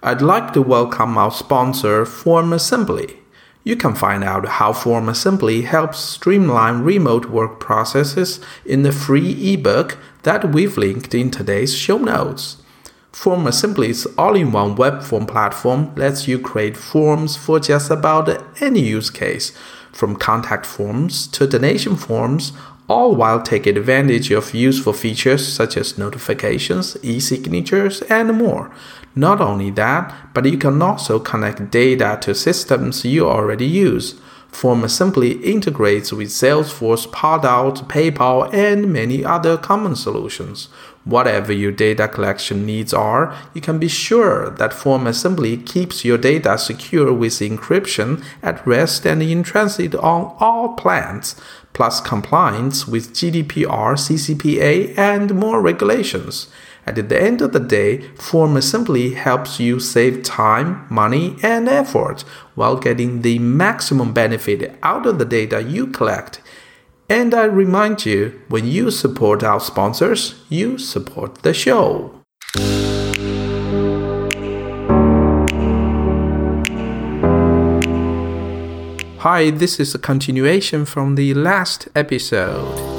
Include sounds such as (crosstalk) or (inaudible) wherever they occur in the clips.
I'd like to welcome our sponsor, Form Assembly. You can find out how Form Assembly helps streamline remote work processes in the free ebook that we've linked in today's show notes. Form Assembly's all in one web form platform lets you create forms for just about any use case, from contact forms to donation forms, all while taking advantage of useful features such as notifications, e signatures, and more. Not only that, but you can also connect data to systems you already use. Form Assembly integrates with Salesforce, Pardot, PayPal, and many other common solutions. Whatever your data collection needs are, you can be sure that Form Assembly keeps your data secure with encryption at rest and in transit on all plans, plus compliance with GDPR, CCPA, and more regulations. At the end of the day, Form Assembly helps you save time, money, and effort while getting the maximum benefit out of the data you collect. And I remind you, when you support our sponsors, you support the show. Hi, this is a continuation from the last episode.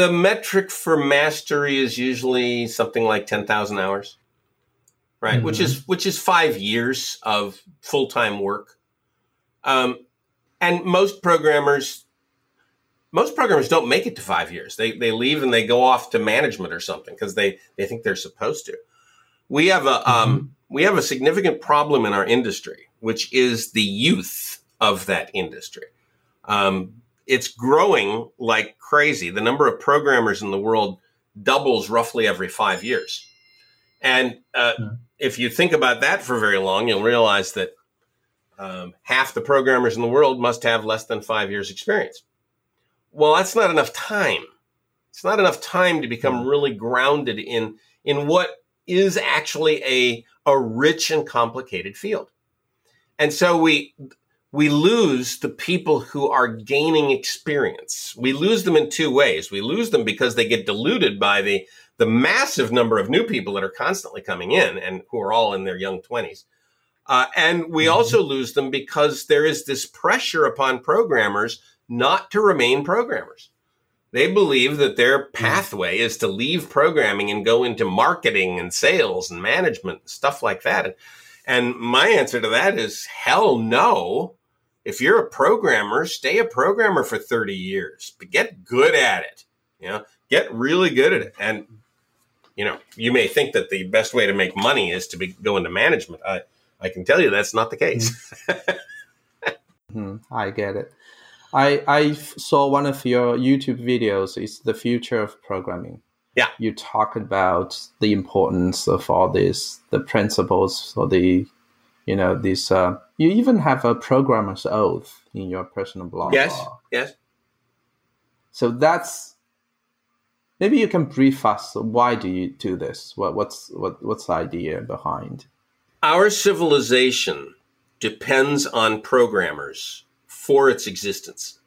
The metric for mastery is usually something like 10,000 hours, right? Mm-hmm. Which is, which is five years of full time work. Um, and most programmers, most programmers don't make it to five years. They, they leave and they go off to management or something because they, they think they're supposed to. We have a, um, mm-hmm. um, we have a significant problem in our industry, which is the youth of that industry. Um, it's growing like crazy. The number of programmers in the world doubles roughly every five years. And uh, mm. if you think about that for very long, you'll realize that um, half the programmers in the world must have less than five years experience. Well, that's not enough time. It's not enough time to become hmm. really grounded in in what is actually a a rich and complicated field. And so we we lose the people who are gaining experience. We lose them in two ways. We lose them because they get diluted by the, the massive number of new people that are constantly coming in and who are all in their young 20s. Uh, and we mm-hmm. also lose them because there is this pressure upon programmers not to remain programmers. They believe that their mm-hmm. pathway is to leave programming and go into marketing and sales and management and stuff like that. And my answer to that is hell no if you're a programmer, stay a programmer for 30 years, but get good at it. You know, get really good at it. And, you know, you may think that the best way to make money is to be, go into management. I, I can tell you that's not the case. mm-hmm. (laughs) I get it. I, I saw one of your YouTube videos. It's the future of programming. Yeah. You talk about the importance of all this, the principles for the, you know, this, uh, you even have a programmer's oath in your personal blog. Yes, yes. So that's maybe you can brief us. Why do you do this? What, what's what, what's the idea behind? Our civilization depends on programmers for its existence.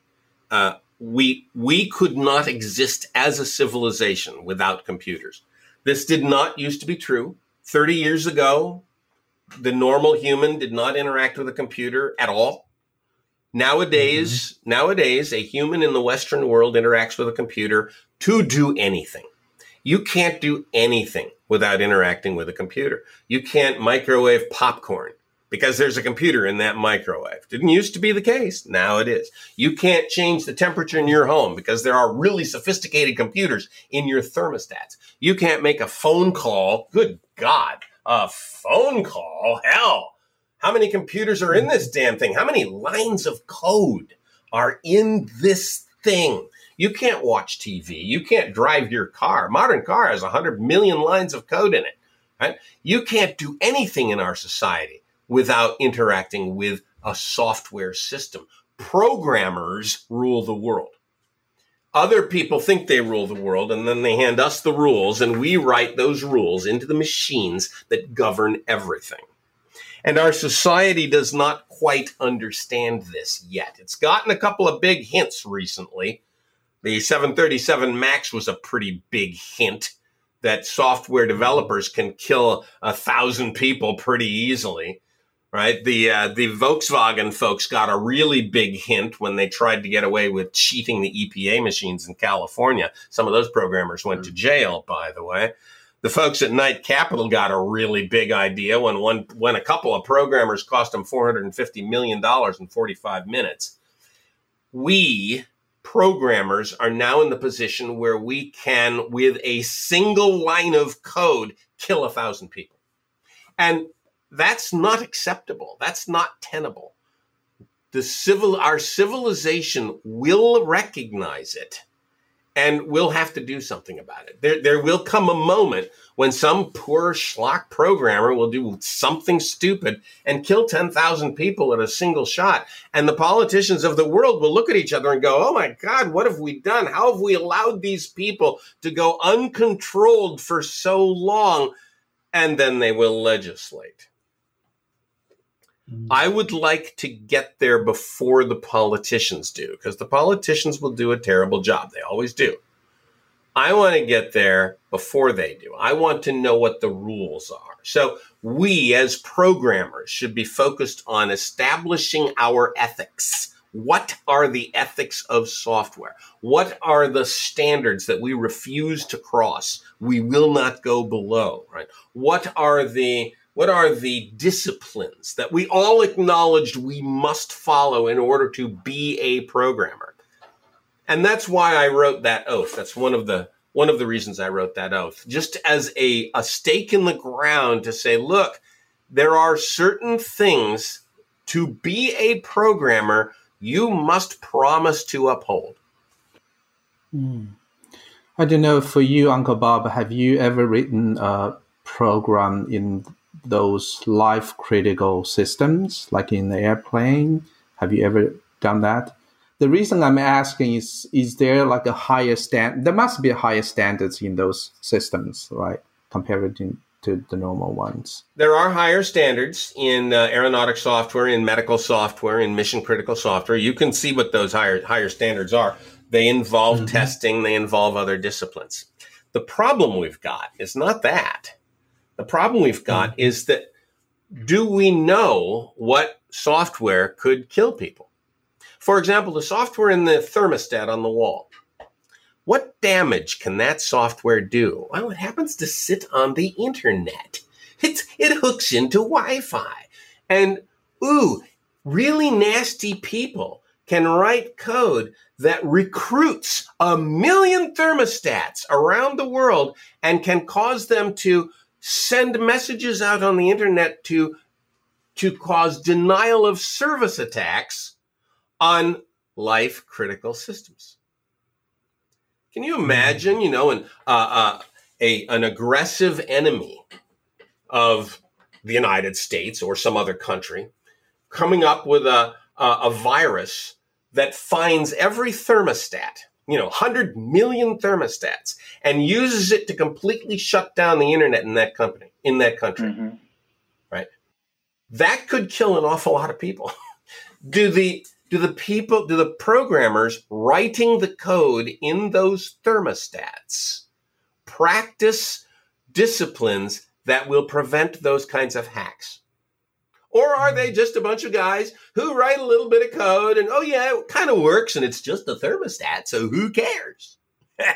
Uh, we we could not exist as a civilization without computers. This did not used to be true. Thirty years ago, the normal human did not interact with a computer at all. Nowadays, mm-hmm. nowadays, a human in the Western world interacts with a computer to do anything. You can't do anything without interacting with a computer. You can't microwave popcorn because there's a computer in that microwave. Didn't used to be the case. Now it is. You can't change the temperature in your home because there are really sophisticated computers in your thermostats. You can't make a phone call. Good God a phone call? Hell, how many computers are in this damn thing? How many lines of code are in this thing? You can't watch TV. You can't drive your car. Modern car has 100 million lines of code in it. Right? You can't do anything in our society without interacting with a software system. Programmers rule the world other people think they rule the world and then they hand us the rules and we write those rules into the machines that govern everything. And our society does not quite understand this yet. It's gotten a couple of big hints recently, The 737 MAX was a pretty big hint that software developers can kill a thousand people pretty easily right? The uh, the Volkswagen folks got a really big hint when they tried to get away with cheating the EPA machines in California. Some of those programmers went to mm. jail, by the way. The folks at Knight Capital got a really big idea when one when a couple of programmers cost them four hundred and fifty million dollars in forty five minutes. We programmers are now in the position where we can, with a single line of code, kill a thousand people. And that's not acceptable. That's not tenable. The civil, our civilization will recognize it and we'll have to do something about it. There, there will come a moment when some poor schlock programmer will do something stupid and kill 10,000 people at a single shot. And the politicians of the world will look at each other and go, Oh my God, what have we done? How have we allowed these people to go uncontrolled for so long? And then they will legislate. Mm. I would like to get there before the politicians do, because the politicians will do a terrible job. They always do. I want to get there before they do. I want to know what the rules are. So we as programmers should be focused on establishing our ethics. What are the ethics of software? What are the standards that we refuse to cross? We will not go below, right? What are the what are the disciplines that we all acknowledged we must follow in order to be a programmer? And that's why I wrote that oath. That's one of the one of the reasons I wrote that oath. Just as a, a stake in the ground to say, look, there are certain things to be a programmer you must promise to uphold. Mm. I don't know for you, Uncle Bob, have you ever written a program in those life critical systems, like in the airplane? Have you ever done that? The reason I'm asking is, is there like a higher stand? There must be a higher standards in those systems, right? Compared to, to the normal ones. There are higher standards in uh, aeronautic software, in medical software, in mission critical software. You can see what those higher higher standards are. They involve mm-hmm. testing. They involve other disciplines. The problem we've got is not that. The problem we've got mm-hmm. is that do we know what software could kill people? For example, the software in the thermostat on the wall. What damage can that software do? Well, it happens to sit on the internet. It's, it hooks into Wi Fi. And, ooh, really nasty people can write code that recruits a million thermostats around the world and can cause them to send messages out on the internet to to cause denial of service attacks on life critical systems. Can you imagine, you know, an uh, uh, a an aggressive enemy of the United States or some other country coming up with a a, a virus that finds every thermostat you know, 100 million thermostats and uses it to completely shut down the internet in that company, in that country. Mm-hmm. Right? That could kill an awful lot of people. (laughs) do the do the people do the programmers writing the code in those thermostats practice disciplines that will prevent those kinds of hacks? Or are they just a bunch of guys who write a little bit of code and, oh, yeah, it kind of works and it's just a thermostat, so who cares? (laughs)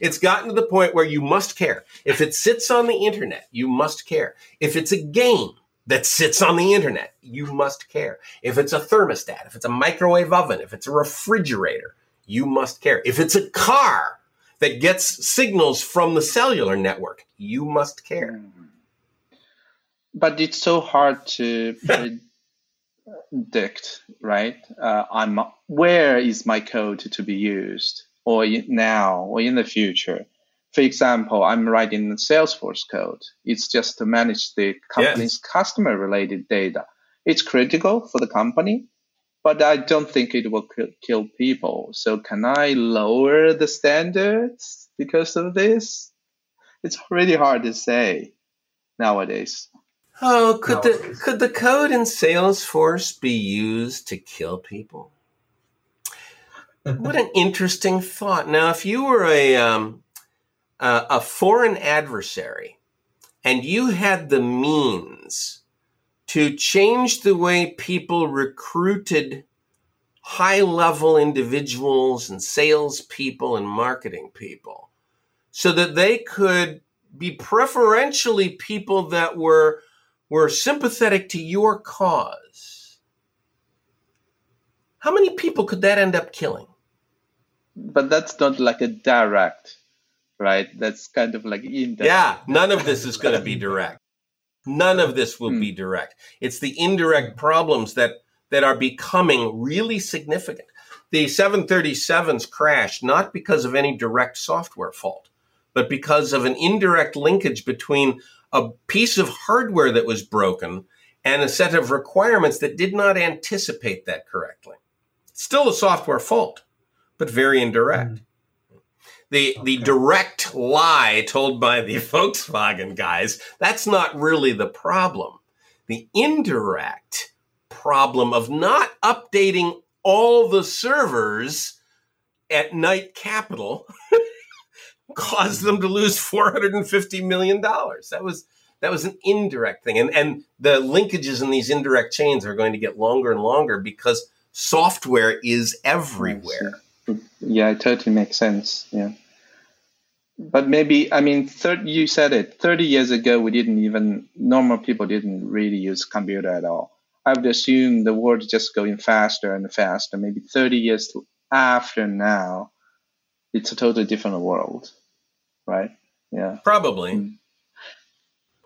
it's gotten to the point where you must care. If it sits on the internet, you must care. If it's a game that sits on the internet, you must care. If it's a thermostat, if it's a microwave oven, if it's a refrigerator, you must care. If it's a car that gets signals from the cellular network, you must care. Mm but it's so hard to (laughs) predict, right? Uh, I'm where is my code to be used, or now, or in the future. For example, I'm writing Salesforce code. It's just to manage the company's yes. customer related data. It's critical for the company, but I don't think it will kill people. So can I lower the standards because of this? It's really hard to say nowadays. Oh, could the could the code in Salesforce be used to kill people? what an interesting thought. Now, if you were a um, uh, a foreign adversary and you had the means to change the way people recruited high level individuals and salespeople and marketing people so that they could be preferentially people that were were sympathetic to your cause how many people could that end up killing? But that's not like a direct right? That's kind of like indirect. Yeah none of this is going to be (laughs) direct. None of this will be hmm. direct. It's the indirect problems that that are becoming really significant. The 737s crashed not because of any direct software fault, but because of an indirect linkage between a piece of hardware that was broken and a set of requirements that did not anticipate that correctly. Still a software fault, but very indirect. Mm. The, okay. the direct lie told by the (laughs) Volkswagen guys, that's not really the problem. The indirect problem of not updating all the servers at Knight Capital (laughs) caused them to lose 450 million dollars. That was that was an indirect thing. And and the linkages in these indirect chains are going to get longer and longer because software is everywhere. Yeah, it totally makes sense. Yeah. But maybe I mean, thir- you said it. Thirty years ago, we didn't even normal people didn't really use computer at all. I would assume the world is just going faster and faster. Maybe 30 years after now, it's a totally different world, right? Yeah. Probably. Mm.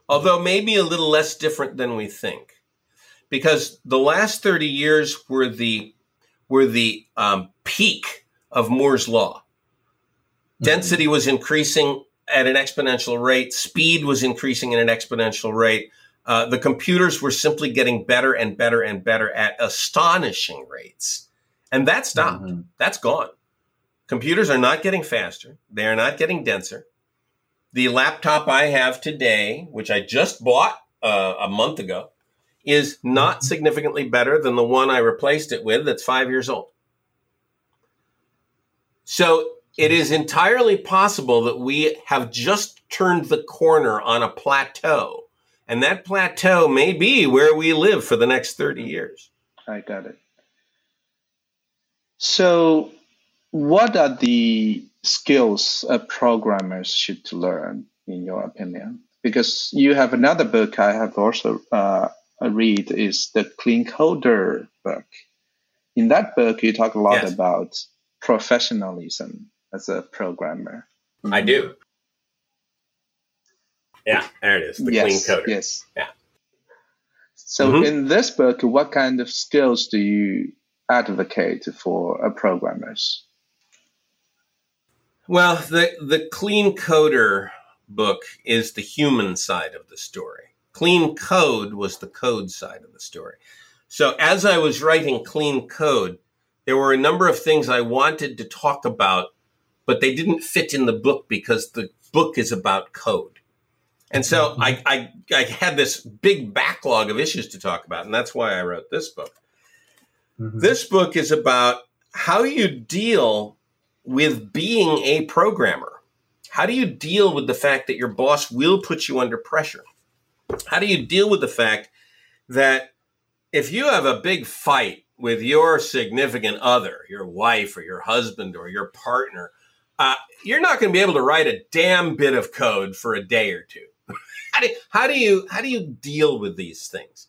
Although maybe a little less different than we think. Because the last 30 years were the were the um, peak of Moore's law. Mm-hmm. Density was increasing at an exponential rate, speed was increasing at an exponential rate. Uh, the computers were simply getting better and better and better at astonishing rates. And that stopped. Mm-hmm. That's gone. Computers are not getting faster. They are not getting denser. The laptop I have today, which I just bought uh, a month ago, is not significantly better than the one I replaced it with that's five years old. So it is entirely possible that we have just turned the corner on a plateau and that plateau may be where we live for the next 30 years. I got it. So, what are the skills a programmers should learn, in your opinion? Because you have another book I have also uh, read is the Clean Coder book. In that book, you talk a lot yes. about professionalism as a programmer. I do. Yeah, there it is. The yes, clean coder. Yes. Yeah. So mm-hmm. in this book, what kind of skills do you advocate for a programmers? Well, the the clean coder book is the human side of the story. Clean code was the code side of the story. So as I was writing clean code, there were a number of things I wanted to talk about, but they didn't fit in the book because the book is about code. And so mm-hmm. I, I, I had this big backlog of issues to talk about, and that's why I wrote this book. Mm-hmm. This book is about how you deal with being a programmer. How do you deal with the fact that your boss will put you under pressure? How do you deal with the fact that if you have a big fight with your significant other, your wife or your husband or your partner, uh, you're not going to be able to write a damn bit of code for a day or two (laughs) how do how do you how do you deal with these things?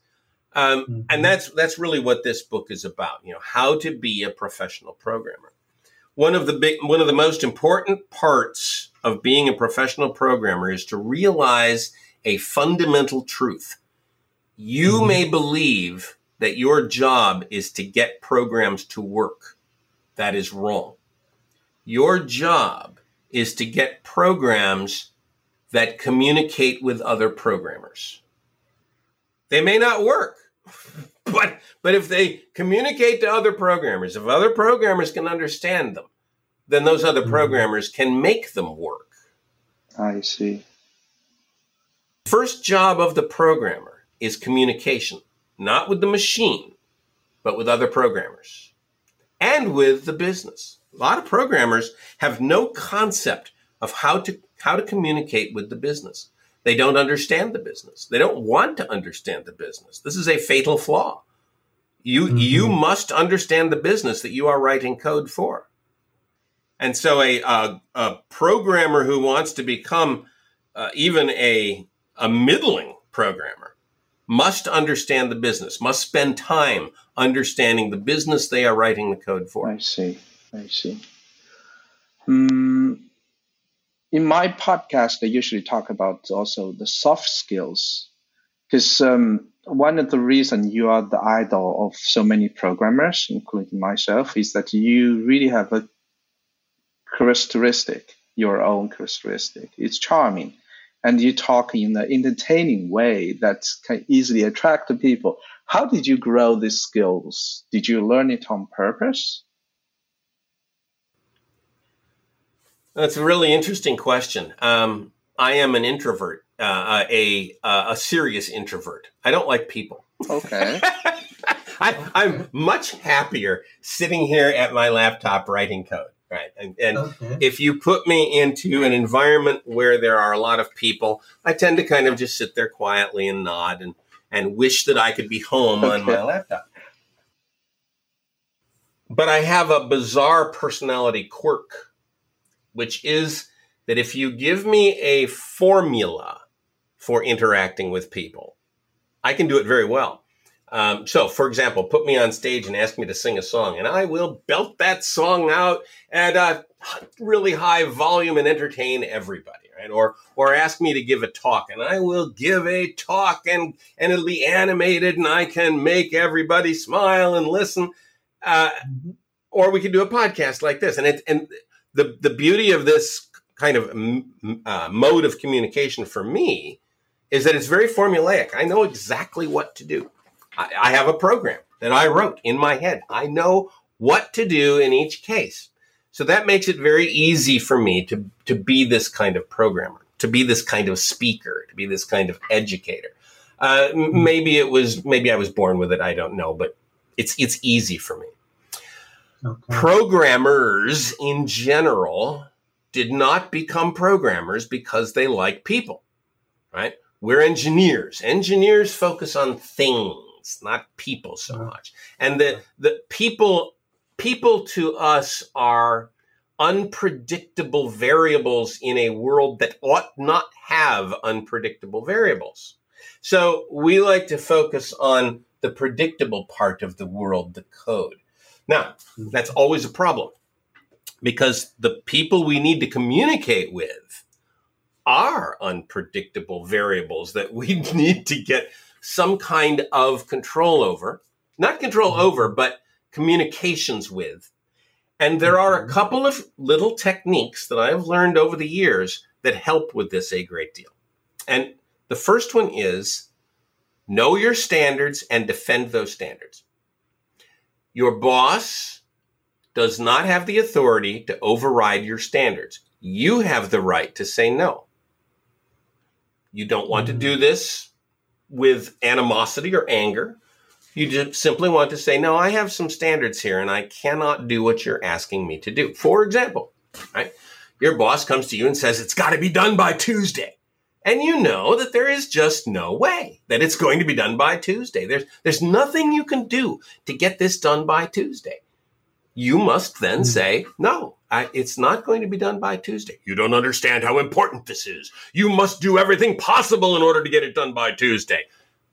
Um, mm-hmm. And that's that's really what this book is about. You know, how to be a professional programmer. One of the big one of the most important parts of being a professional programmer is to realize a fundamental truth. You mm-hmm. may believe that your job is to get programs to work. That is wrong. Your job is to get programs that communicate with other programmers. They may not work, (laughs) (laughs) but but if they communicate to other programmers, if other programmers can understand them, then those other mm-hmm. programmers can make them work. I see. First job of the programmer is communication, not with the machine, but with other programmers and with the business. A lot of programmers have no concept of how to how to communicate with the business. They don't understand the business. They don't want to understand the business. This is a fatal flaw. You mm-hmm. you must understand the business that you are writing code for. And so a a, a programmer who wants to become uh, even a a middling programmer must understand the business, must spend time understanding the business they are writing the code for. I see. I see. Mm, in my podcast, I usually talk about also the soft skills because um, one of the reasons you are the idol of so many programmers, including myself, is that you really have a characteristic, your own characteristic. It's charming. And you talk in an entertaining way that can easily attract the people. How did you grow these skills? Did you learn it on purpose? That's a really interesting question. Um, I am an introvert, uh, a a serious introvert. I don't like people. Okay. (laughs) I, am much happier sitting here at my laptop writing code. Right. And, and okay. if you put me into an environment where there are a lot of people, I tend to kind of just sit there quietly and nod and, and wish that I could be home okay. on my laptop. But I have a bizarre personality quirk which is that if you give me a formula for interacting with people, I can do it very well. Um, so, for example, put me on stage and ask me to sing a song, and I will belt that song out at a really high volume and entertain everybody, right? Or, or ask me to give a talk, and I will give a talk, and and it'll be animated, and I can make everybody smile and listen. Uh, or we can do a podcast like this, and it and the the beauty of this kind of uh, mode of communication for me is that it's very formulaic. I know exactly what to do. I, I have a program that I wrote in my head. I know what to do in each case. So that makes it very easy for me to, to be this kind of programmer, to be this kind of speaker, to be this kind of educator. Uh, maybe it was, maybe I was born with it. I don't know, but it's, it's easy for me. Okay. Programmers in general did not become programmers because they like people, right? We're engineers. Engineers focus on things, not people so uh-huh. much. And the, the people, people to us are unpredictable variables in a world that ought not have unpredictable variables. So we like to focus on the predictable part of the world, the code. Now, that's always a problem because the people we need to communicate with are unpredictable variables that we (laughs) need to get some kind of control over. Not control mm-hmm. over, but communications with. And there are a mm-hmm. couple of little techniques that I've learned over the years that help with this a great deal. And the first one is know your standards and defend those standards. Your boss does not have the authority to override your standards. You have the right to say no. You don't want to do mm. this with animosity or anger. You just simply want to say, no, I have some standards here and I cannot do what you're asking me to do. For example, right? Your boss comes to you and says, it's got to be done by Tuesday and you know that there is just no way that it's going to be done by Tuesday. There's there's nothing you can do to get this done by Tuesday. You must then hmm. say, no, I, it's not going to be done by Tuesday. You don't understand how important this is. You must do everything possible in order to get it done by Tuesday.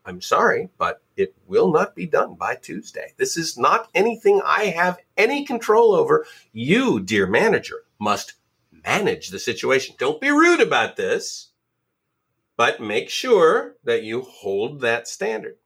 I'm sorry, but it will not be done by Tuesday. This is not anything I have any control over. You, dear manager, must manage the situation. Don't be rude about this but make sure that you hold that standard.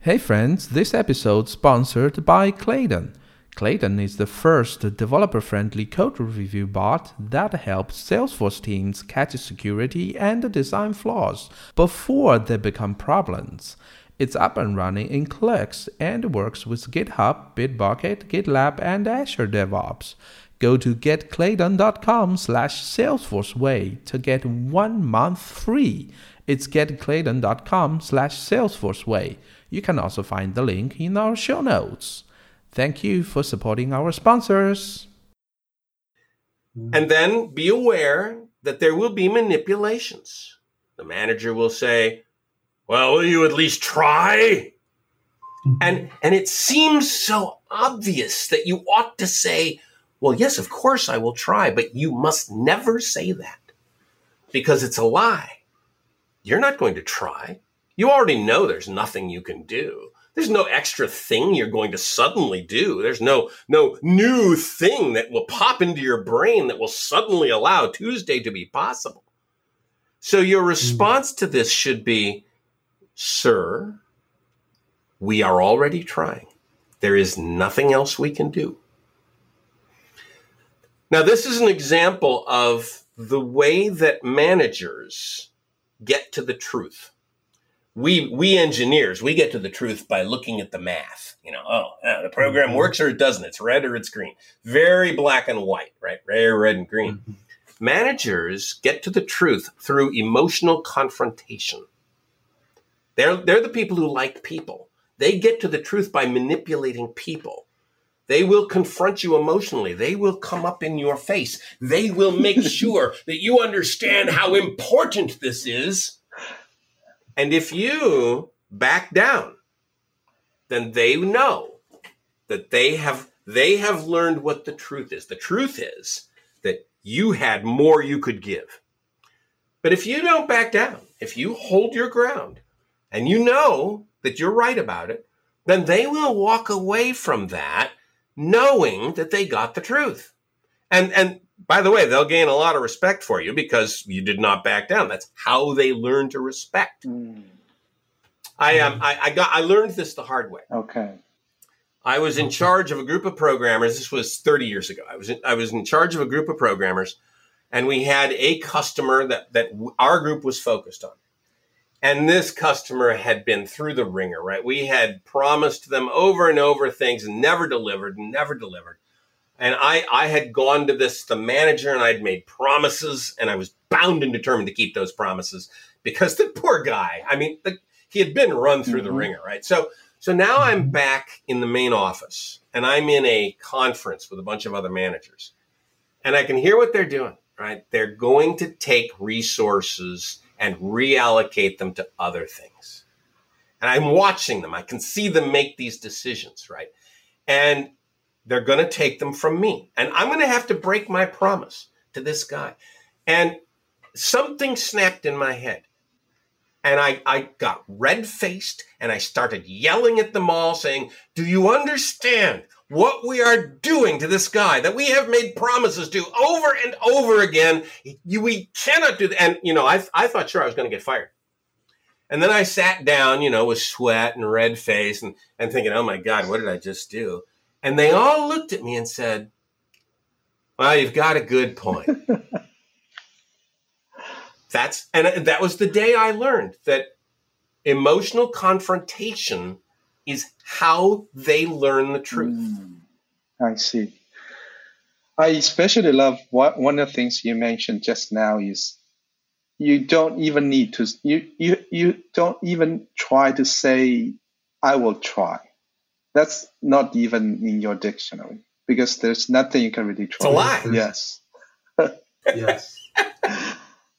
Hey friends, this episode sponsored by Clayton. Clayton is the first developer friendly code review bot that helps Salesforce teams catch security and design flaws before they become problems. It's up and running in clicks and works with GitHub, Bitbucket, GitLab, and Azure DevOps. Go to getclayton.com slash salesforceway to get one month free. It's getclayton.com slash salesforceway. You can also find the link in our show notes. Thank you for supporting our sponsors. And then be aware that there will be manipulations. The manager will say, Well, will you at least try? Mm-hmm. And and it seems so obvious that you ought to say, Well, yes, of course I will try, but you must never say that because it's a lie. You're not going to try. You already know there's nothing you can do. There's no extra thing you're going to suddenly do. There's no no new thing that will pop into your brain that will suddenly allow Tuesday to be possible. So your hmm. response to this should be, "Sir, we are already trying. There is nothing else we can do." Now, this is an example of the way that managers get to the truth. We we engineers we get to the truth by looking at the math you know oh yeah, the program mm-hmm. works or it doesn't. It's red or it's green. Very black and white right? Rare red and green. Mm-hmm. managers get to the truth through emotional confrontation. They're they're the people who like people. They get to the truth by manipulating people they will confront you emotionally. They will come up in your face. They will make (laughs) sure that you understand how important this is and if you back down, then they know that they have they have learned what the truth is. The truth is that you had more you could give. But if you don't back down, if you hold your ground and you know that you're right about it, then they will walk away from that knowing that they got the truth. And and by the way, they'll gain a lot of respect for you because you did not back down. That's how they learn to respect. Mm. I um I, I got I learned this the hard way. Okay. I was in charge of a group of programmers. This was 30 years ago. I was in, I was in charge of a group of programmers, and we had a customer that that our group was focused on. And this customer had been through the wringer, right? We had promised them over and over things and never delivered, never delivered. And I, I had gone to this, the manager, and I'd made promises, and I was bound and determined to keep those promises because the poor guy, I mean, the, he had been run through mm-hmm. the wringer, right? So, so now I'm mm-hmm. back in the main office, and I'm in a conference with a bunch of other managers, and I can hear what they're doing, right? They're going to take resources and reallocate them to other things. And I'm watching them. I can see them make these decisions, right? And they're going to take them from me. And I'm going to have to break my promise to this guy. And something snapped in my head. And I, I got red faced and I started yelling at them all, saying, Do you understand what we are doing to this guy that we have made promises to over and over again? We cannot do that. And, you know, I, I thought sure I was going to get fired. And then I sat down, you know, with sweat and red face and, and thinking, oh my God, what did I just do? And they all looked at me and said, Well, you've got a good point. (laughs) That's and that was the day I learned that emotional confrontation is how they learn the truth. Mm, I see. I especially love what one of the things you mentioned just now is you don't even need to you you you don't even try to say I will try that's not even in your dictionary because there's nothing you can really try. It's a lie. Yes. (laughs) yes.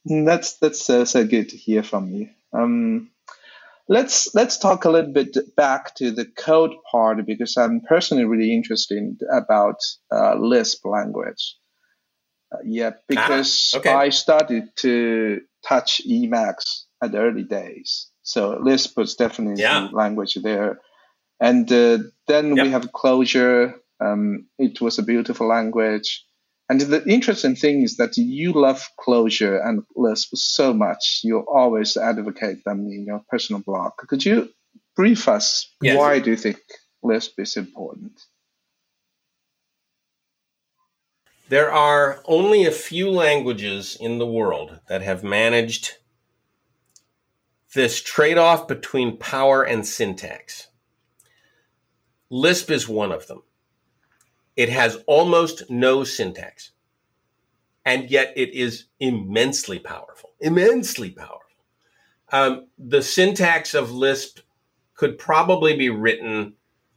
That's that's uh, so good to hear from you. Um, let's let's talk a little bit back to the code part because I'm personally really interested about uh, Lisp language. Uh, yeah, ah, because ah, okay. I started to touch Emacs at the early days, so Lisp was definitely yeah. language there. And uh, then yep. we have Clojure. Um, it was a beautiful language. And the interesting thing is that you love Clojure and Lisp so much. You always advocate them in your personal blog. Could you brief us? Yes. Why do you think Lisp is important? There are only a few languages in the world that have managed this trade off between power and syntax. Lisp is one of them. It has almost no syntax, and yet it is immensely powerful. Immensely powerful. Um, the syntax of Lisp could probably be written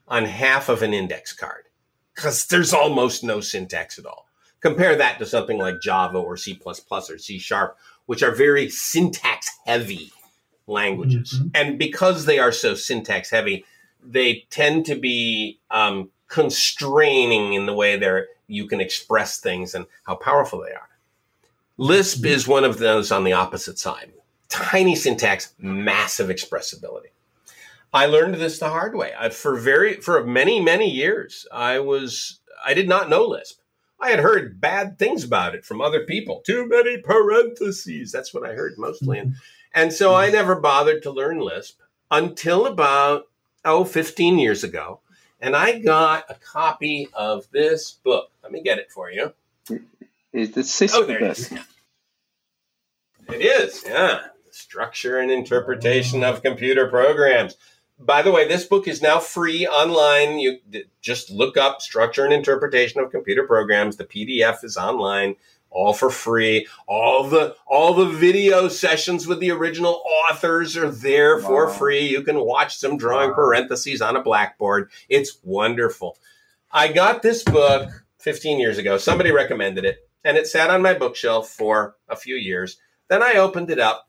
on half of an index card because there's almost no syntax at all. Compare that to something like Java or C or C Sharp, which are very syntax heavy languages. Mm-hmm. And because they are so syntax heavy, they tend to be um, constraining in the way they you can express things and how powerful they are. Lisp mm-hmm. is one of those on the opposite side. Tiny syntax, massive expressibility. I learned this the hard way. I, for very for many many years, I was I did not know Lisp. I had heard bad things about it from other people. Too many parentheses. That's what I heard mostly. And, and so I never bothered to learn Lisp until about, oh, 15 years ago. And I got a copy of this book. Let me get it for you. Is oh, the system? Oh, there it is. It is, yeah. The structure and interpretation of computer programs by the way, this book is now free online. You just look up structure and interpretation of computer programs. The PDF is online, all for free. All the all the video sessions with the original authors are there wow. for free. You can watch them drawing wow. parentheses on a blackboard. It's wonderful. I got this book 15 years ago. Somebody recommended it, and it sat on my bookshelf for a few years. Then I opened it up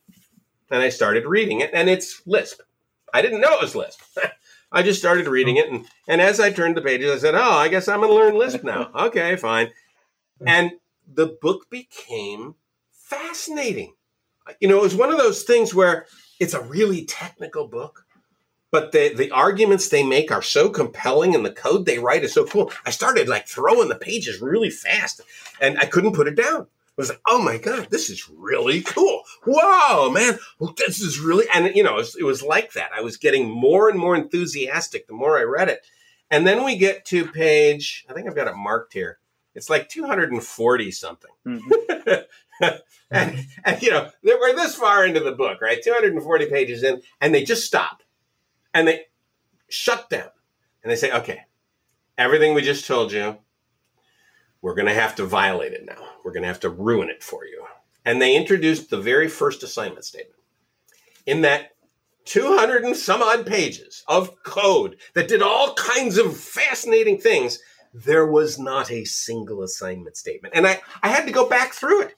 and I started reading it, and it's Lisp. I didn't know it was Lisp. (laughs) I just started reading it, and, and as I turned the pages, I said, "Oh, I guess I'm going to learn Lisp now." (laughs) okay, fine. And the book became fascinating. You know, it was one of those things where it's a really technical book, but the the arguments they make are so compelling, and the code they write is so cool. I started like throwing the pages really fast, and I couldn't put it down was like, oh my God, this is really cool. Wow, man, this is really, and you know, it was, it was, like that. I was getting more and more enthusiastic the more I read it. And then we get to page, I think I've got it marked here. It's like 240 something. Mm-hmm. (laughs) and, and, you know, we're this far into the book, right? 240 pages in, and they just stop and they shut down and they say, okay, everything we just told you, we're going to have to violate it now. We're going to have to ruin it for you. And they introduced the very first assignment statement. In that 200 and some odd pages of code that did all kinds of fascinating things, there was not a single assignment statement. And I, I had to go back through it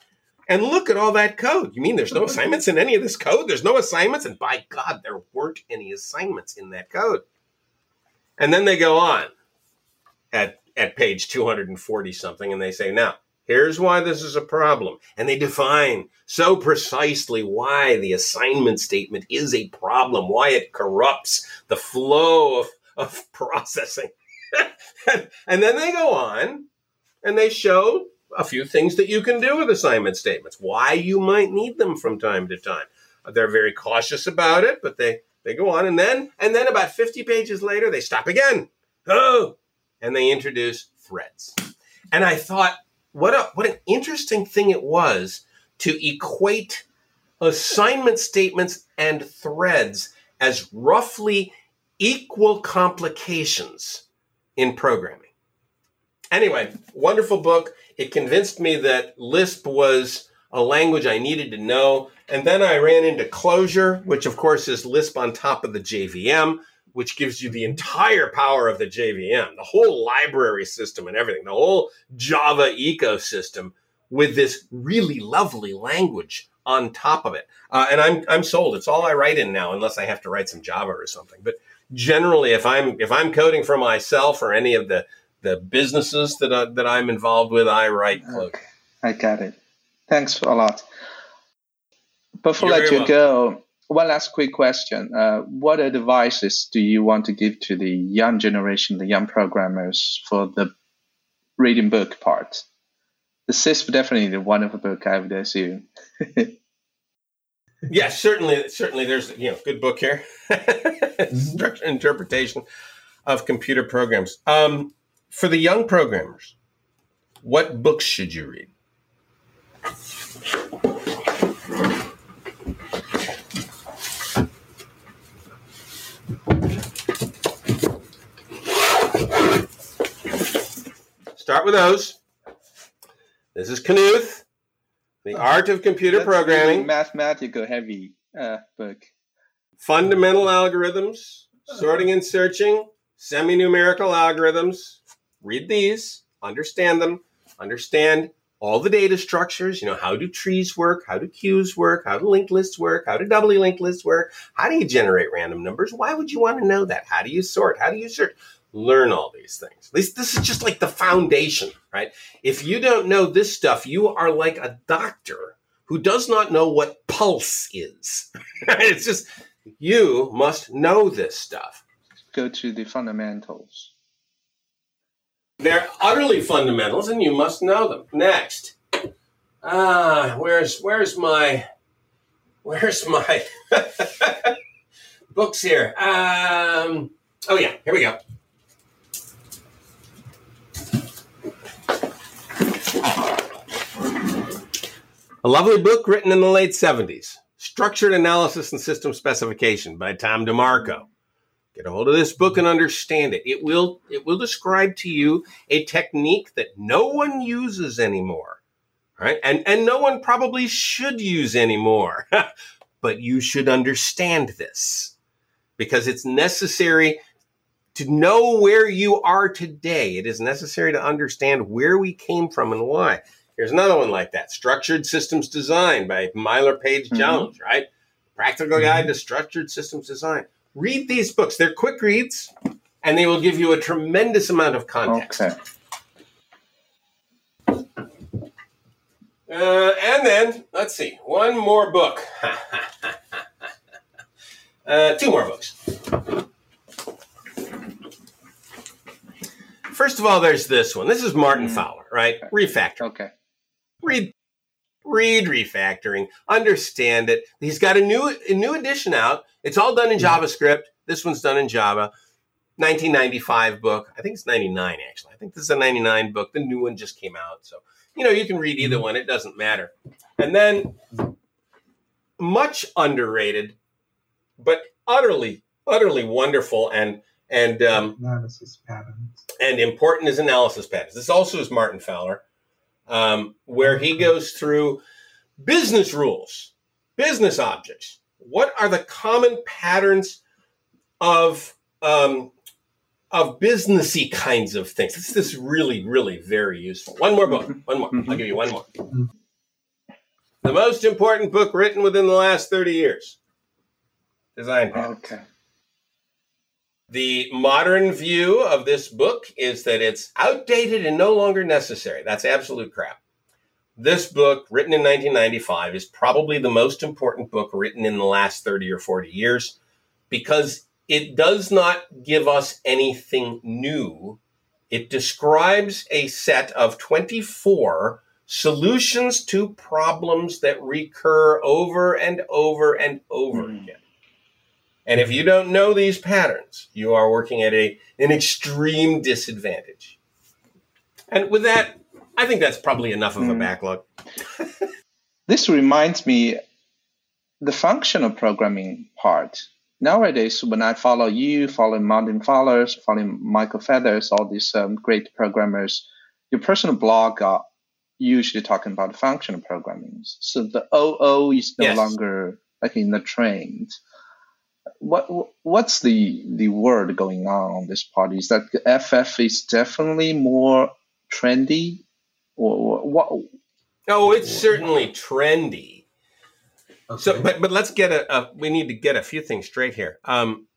and look at all that code. You mean there's no assignments in any of this code? There's no assignments? And by God, there weren't any assignments in that code. And then they go on at at page 240 something and they say, now, here's why this is a problem. And they define so precisely why the assignment statement is a problem, why it corrupts the flow of, of (laughs) processing. (laughs) and then they go on and they show a few things that you can do with assignment statements, why you might need them from time to time. They're very cautious about it, but they, they go on and then and then about 50 pages later they stop again. Oh, and they introduce threads. And I thought, what a what an interesting thing it was to equate assignment statements and threads as roughly equal complications in programming. Anyway, wonderful book. It convinced me that Lisp was a language I needed to know. And then I ran into Clojure, which of course is Lisp on top of the JVM which gives you the entire power of the JVM, the whole library system and everything, the whole Java ecosystem with this really lovely language on top of it. Uh, and I'm I'm sold. It's all I write in now, unless I have to write some Java or something. But generally, if I'm if I'm coding for myself or any of the the businesses that I, that I'm involved with, I write code. Okay. I got it. Thanks a lot. Before I let you welcome. go, one last quick question. Uh, what advices do you want to give to the young generation, the young programmers, for the reading book part? The CISP definitely one of a wonderful book, I would assume. (laughs) yes, certainly, certainly. There's you know good book here, (laughs) mm-hmm. structure interpretation of computer programs. Um, for the young programmers, what books should you read? Start with those. This is Knuth, The Art of Computer That's Programming. Mathematical heavy uh, book. Fundamental algorithms, sorting and searching, semi numerical algorithms. Read these, understand them, understand all the data structures. You know, how do trees work? How do queues work? How do linked lists work? How do doubly linked lists work? How do you generate random numbers? Why would you want to know that? How do you sort? How do you search? Learn all these things. At least this is just like the foundation, right? If you don't know this stuff, you are like a doctor who does not know what pulse is. (laughs) it's just, you must know this stuff. Go to the fundamentals. They're utterly fundamentals, and you must know them. Next, ah, where's where's my where's my (laughs) books here? Um, oh yeah, here we go. A lovely book written in the late 70s, Structured Analysis and System Specification by Tom DeMarco. Get a hold of this book and understand it. It will it will describe to you a technique that no one uses anymore. Right? And and no one probably should use anymore. (laughs) but you should understand this because it's necessary to know where you are today. It is necessary to understand where we came from and why. Here's another one like that Structured Systems Design by Meilir Page mm-hmm. Jones, mm-hmm. right? Practical Guide mm-hmm. to Structured Systems Design read these books. They're quick reads, and they will give you a tremendous amount of context. Okay. Uh, and then, let's see, one more book. (laughs) uh, two more books. First of all, there's this one. This is Martin mm. Fowler, right? Refactor. Okay. Read read refactoring, understand it. He's got a new a new edition out. It's all done in JavaScript. This one's done in Java. 1995 book. I think it's 99 actually. I think this is a 99 book. The new one just came out. So, you know, you can read either one. It doesn't matter. And then much underrated, but utterly, utterly wonderful and and um, analysis patterns and important is analysis patterns. This also is Martin Fowler um, where he goes through business rules, business objects. What are the common patterns of um, of businessy kinds of things? This is really, really very useful. One more book. One more. I'll give you one more. The most important book written within the last thirty years. Design patterns. Okay. The modern view of this book is that it's outdated and no longer necessary. That's absolute crap. This book, written in 1995, is probably the most important book written in the last 30 or 40 years because it does not give us anything new. It describes a set of 24 solutions to problems that recur over and over and over mm. again. And if you don't know these patterns, you are working at a, an extreme disadvantage. And with that, I think that's probably enough of a hmm. backlog. (laughs) this reminds me the functional programming part. Nowadays, when I follow you, following Martin Fowlers, following Michael Feathers, all these um, great programmers, your personal blog are usually talking about functional programming. So the OO is no yes. longer like in the trend what what's the the word going on on this party? Is that FF is definitely more trendy, or what? Oh, it's certainly trendy. Okay. So, but but let's get a, a, We need to get a few things straight here. Um.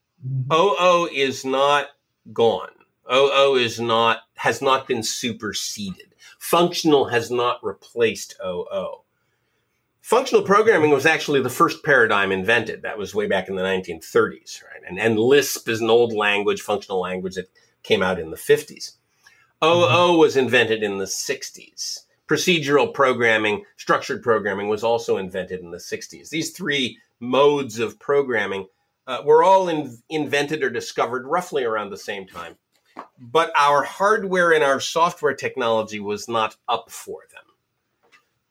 OO is not gone. OO is not has not been superseded. Functional has not replaced OO. Functional programming was actually the first paradigm invented. That was way back in the 1930s, right? And, and Lisp is an old language, functional language that came out in the 50s. OO mm-hmm. was invented in the 60s. Procedural programming, structured programming was also invented in the 60s. These three modes of programming uh, were all in, invented or discovered roughly around the same time. But our hardware and our software technology was not up for them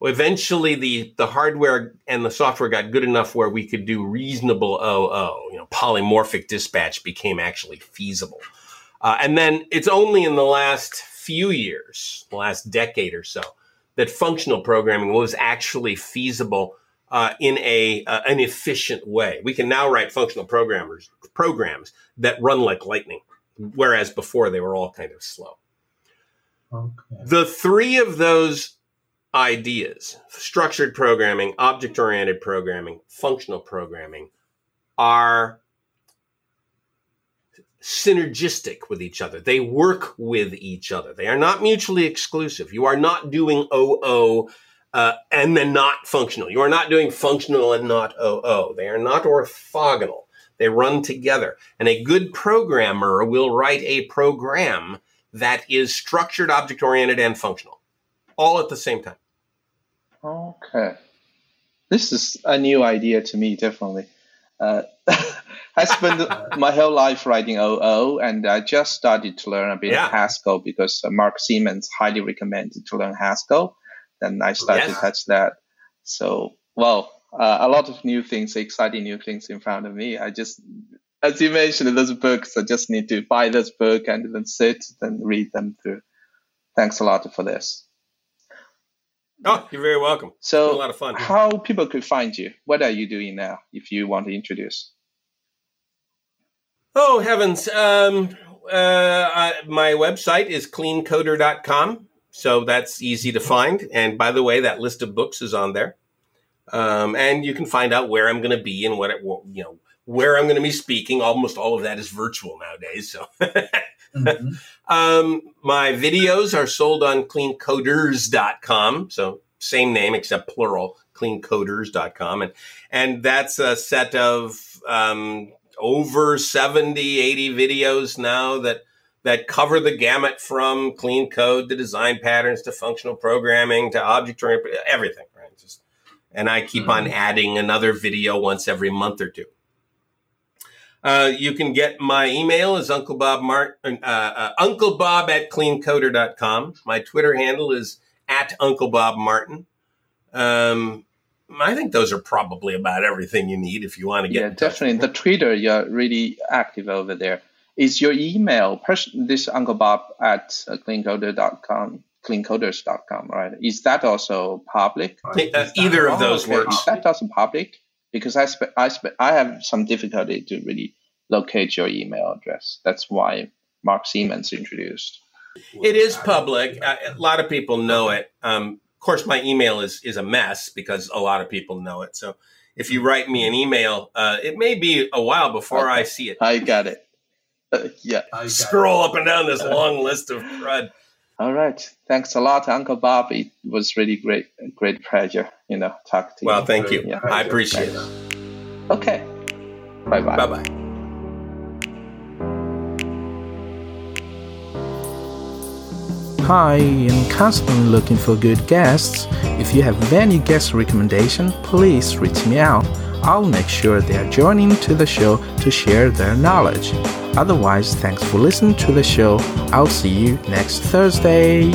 eventually the the hardware and the software got good enough where we could do reasonable OO. You know, polymorphic dispatch became actually feasible. Uh, and then it's only in the last few years, the last decade or so, that functional programming was actually feasible uh, in a uh, an efficient way. We can now write functional programmers programs that run like lightning. whereas before they were all kind of slow. Okay. The three of those ideas structured programming, object oriented programming, functional programming are synergistic with each other. They work with each other. They are not mutually exclusive. You are not doing OO uh, and then not functional. You are not doing functional and not OO. They are not orthogonal. They run together. And a good programmer will write a program that is structured, object oriented, and functional all at the same time. Okay. This is a new idea to me, definitely. Uh, (laughs) I spent (laughs) my whole life writing OO, and I just started to learn a bit Yeah. of Haskell because uh, Mark Seemann highly recommended to learn Haskell. Then I started to Yes. touch that. So, well, uh, a lot of new things, exciting new things in front of me. I just, as you mentioned, those books, I just need to buy this book and then sit and read them through. Thanks a lot for this. Oh, you're very welcome. So, a lot of fun. how people could find you? What are you doing now? If you want to introduce. Oh, heavens. Um, uh, I, my website is cleancoder.com. So that's easy to find. And by the way, that list of books is on there. Um, and you can find out where I'm going to be and what it, you know, where I'm going to be speaking. Almost all of that is virtual nowadays. So, (laughs) Mhm. (laughs) um, my videos are sold on cleancoders.com. So same name except plural, cleancoders.com. And, and that's a set of, um, over 70, 80 videos now that, that cover the gamut from clean code to design patterns to functional programming to object oriented, everything, right? Just, and I keep on adding another video once every month or two. Uh, you can get my email is Uncle Bob Martin, uh, uh, Uncle Bob at cleancoder.com. My Twitter handle is at Uncle Bob Martin. Um, I think those are probably about everything you need if you want to get. Yeah, definitely. with The. Twitter, you're really active over there. Is your email, pers- this Uncle Bob at uh, cleancoder.com, cleancoders.com, right? Is that also public? Uh, either of those okay. works. Is that also public? Because I, spe- I, spe- I have some difficulty to really locate your email address. That's why Mark Seemann introduced. It is public. A lot of people know it. Um, of course, my email is is a mess because a lot of people know it. So if you write me an email, uh, it may be a while before I Okay. (laughs) see it. I got it. Uh, (laughs) yeah. I got it. Scroll up and down this long list of crud. All right. Thanks a lot, Uncle Bob. It was really great, great pleasure, you know, talk to Well, you. Well, thank you. Yeah. I appreciate it. Okay. Bye bye. Bye bye. Hi, I'm constantly looking for good guests. If you have any guest recommendation, please reach me out. I'll make sure they are joining to the show to share their knowledge. Otherwise, thanks for listening to the show. I'll see you next Thursday.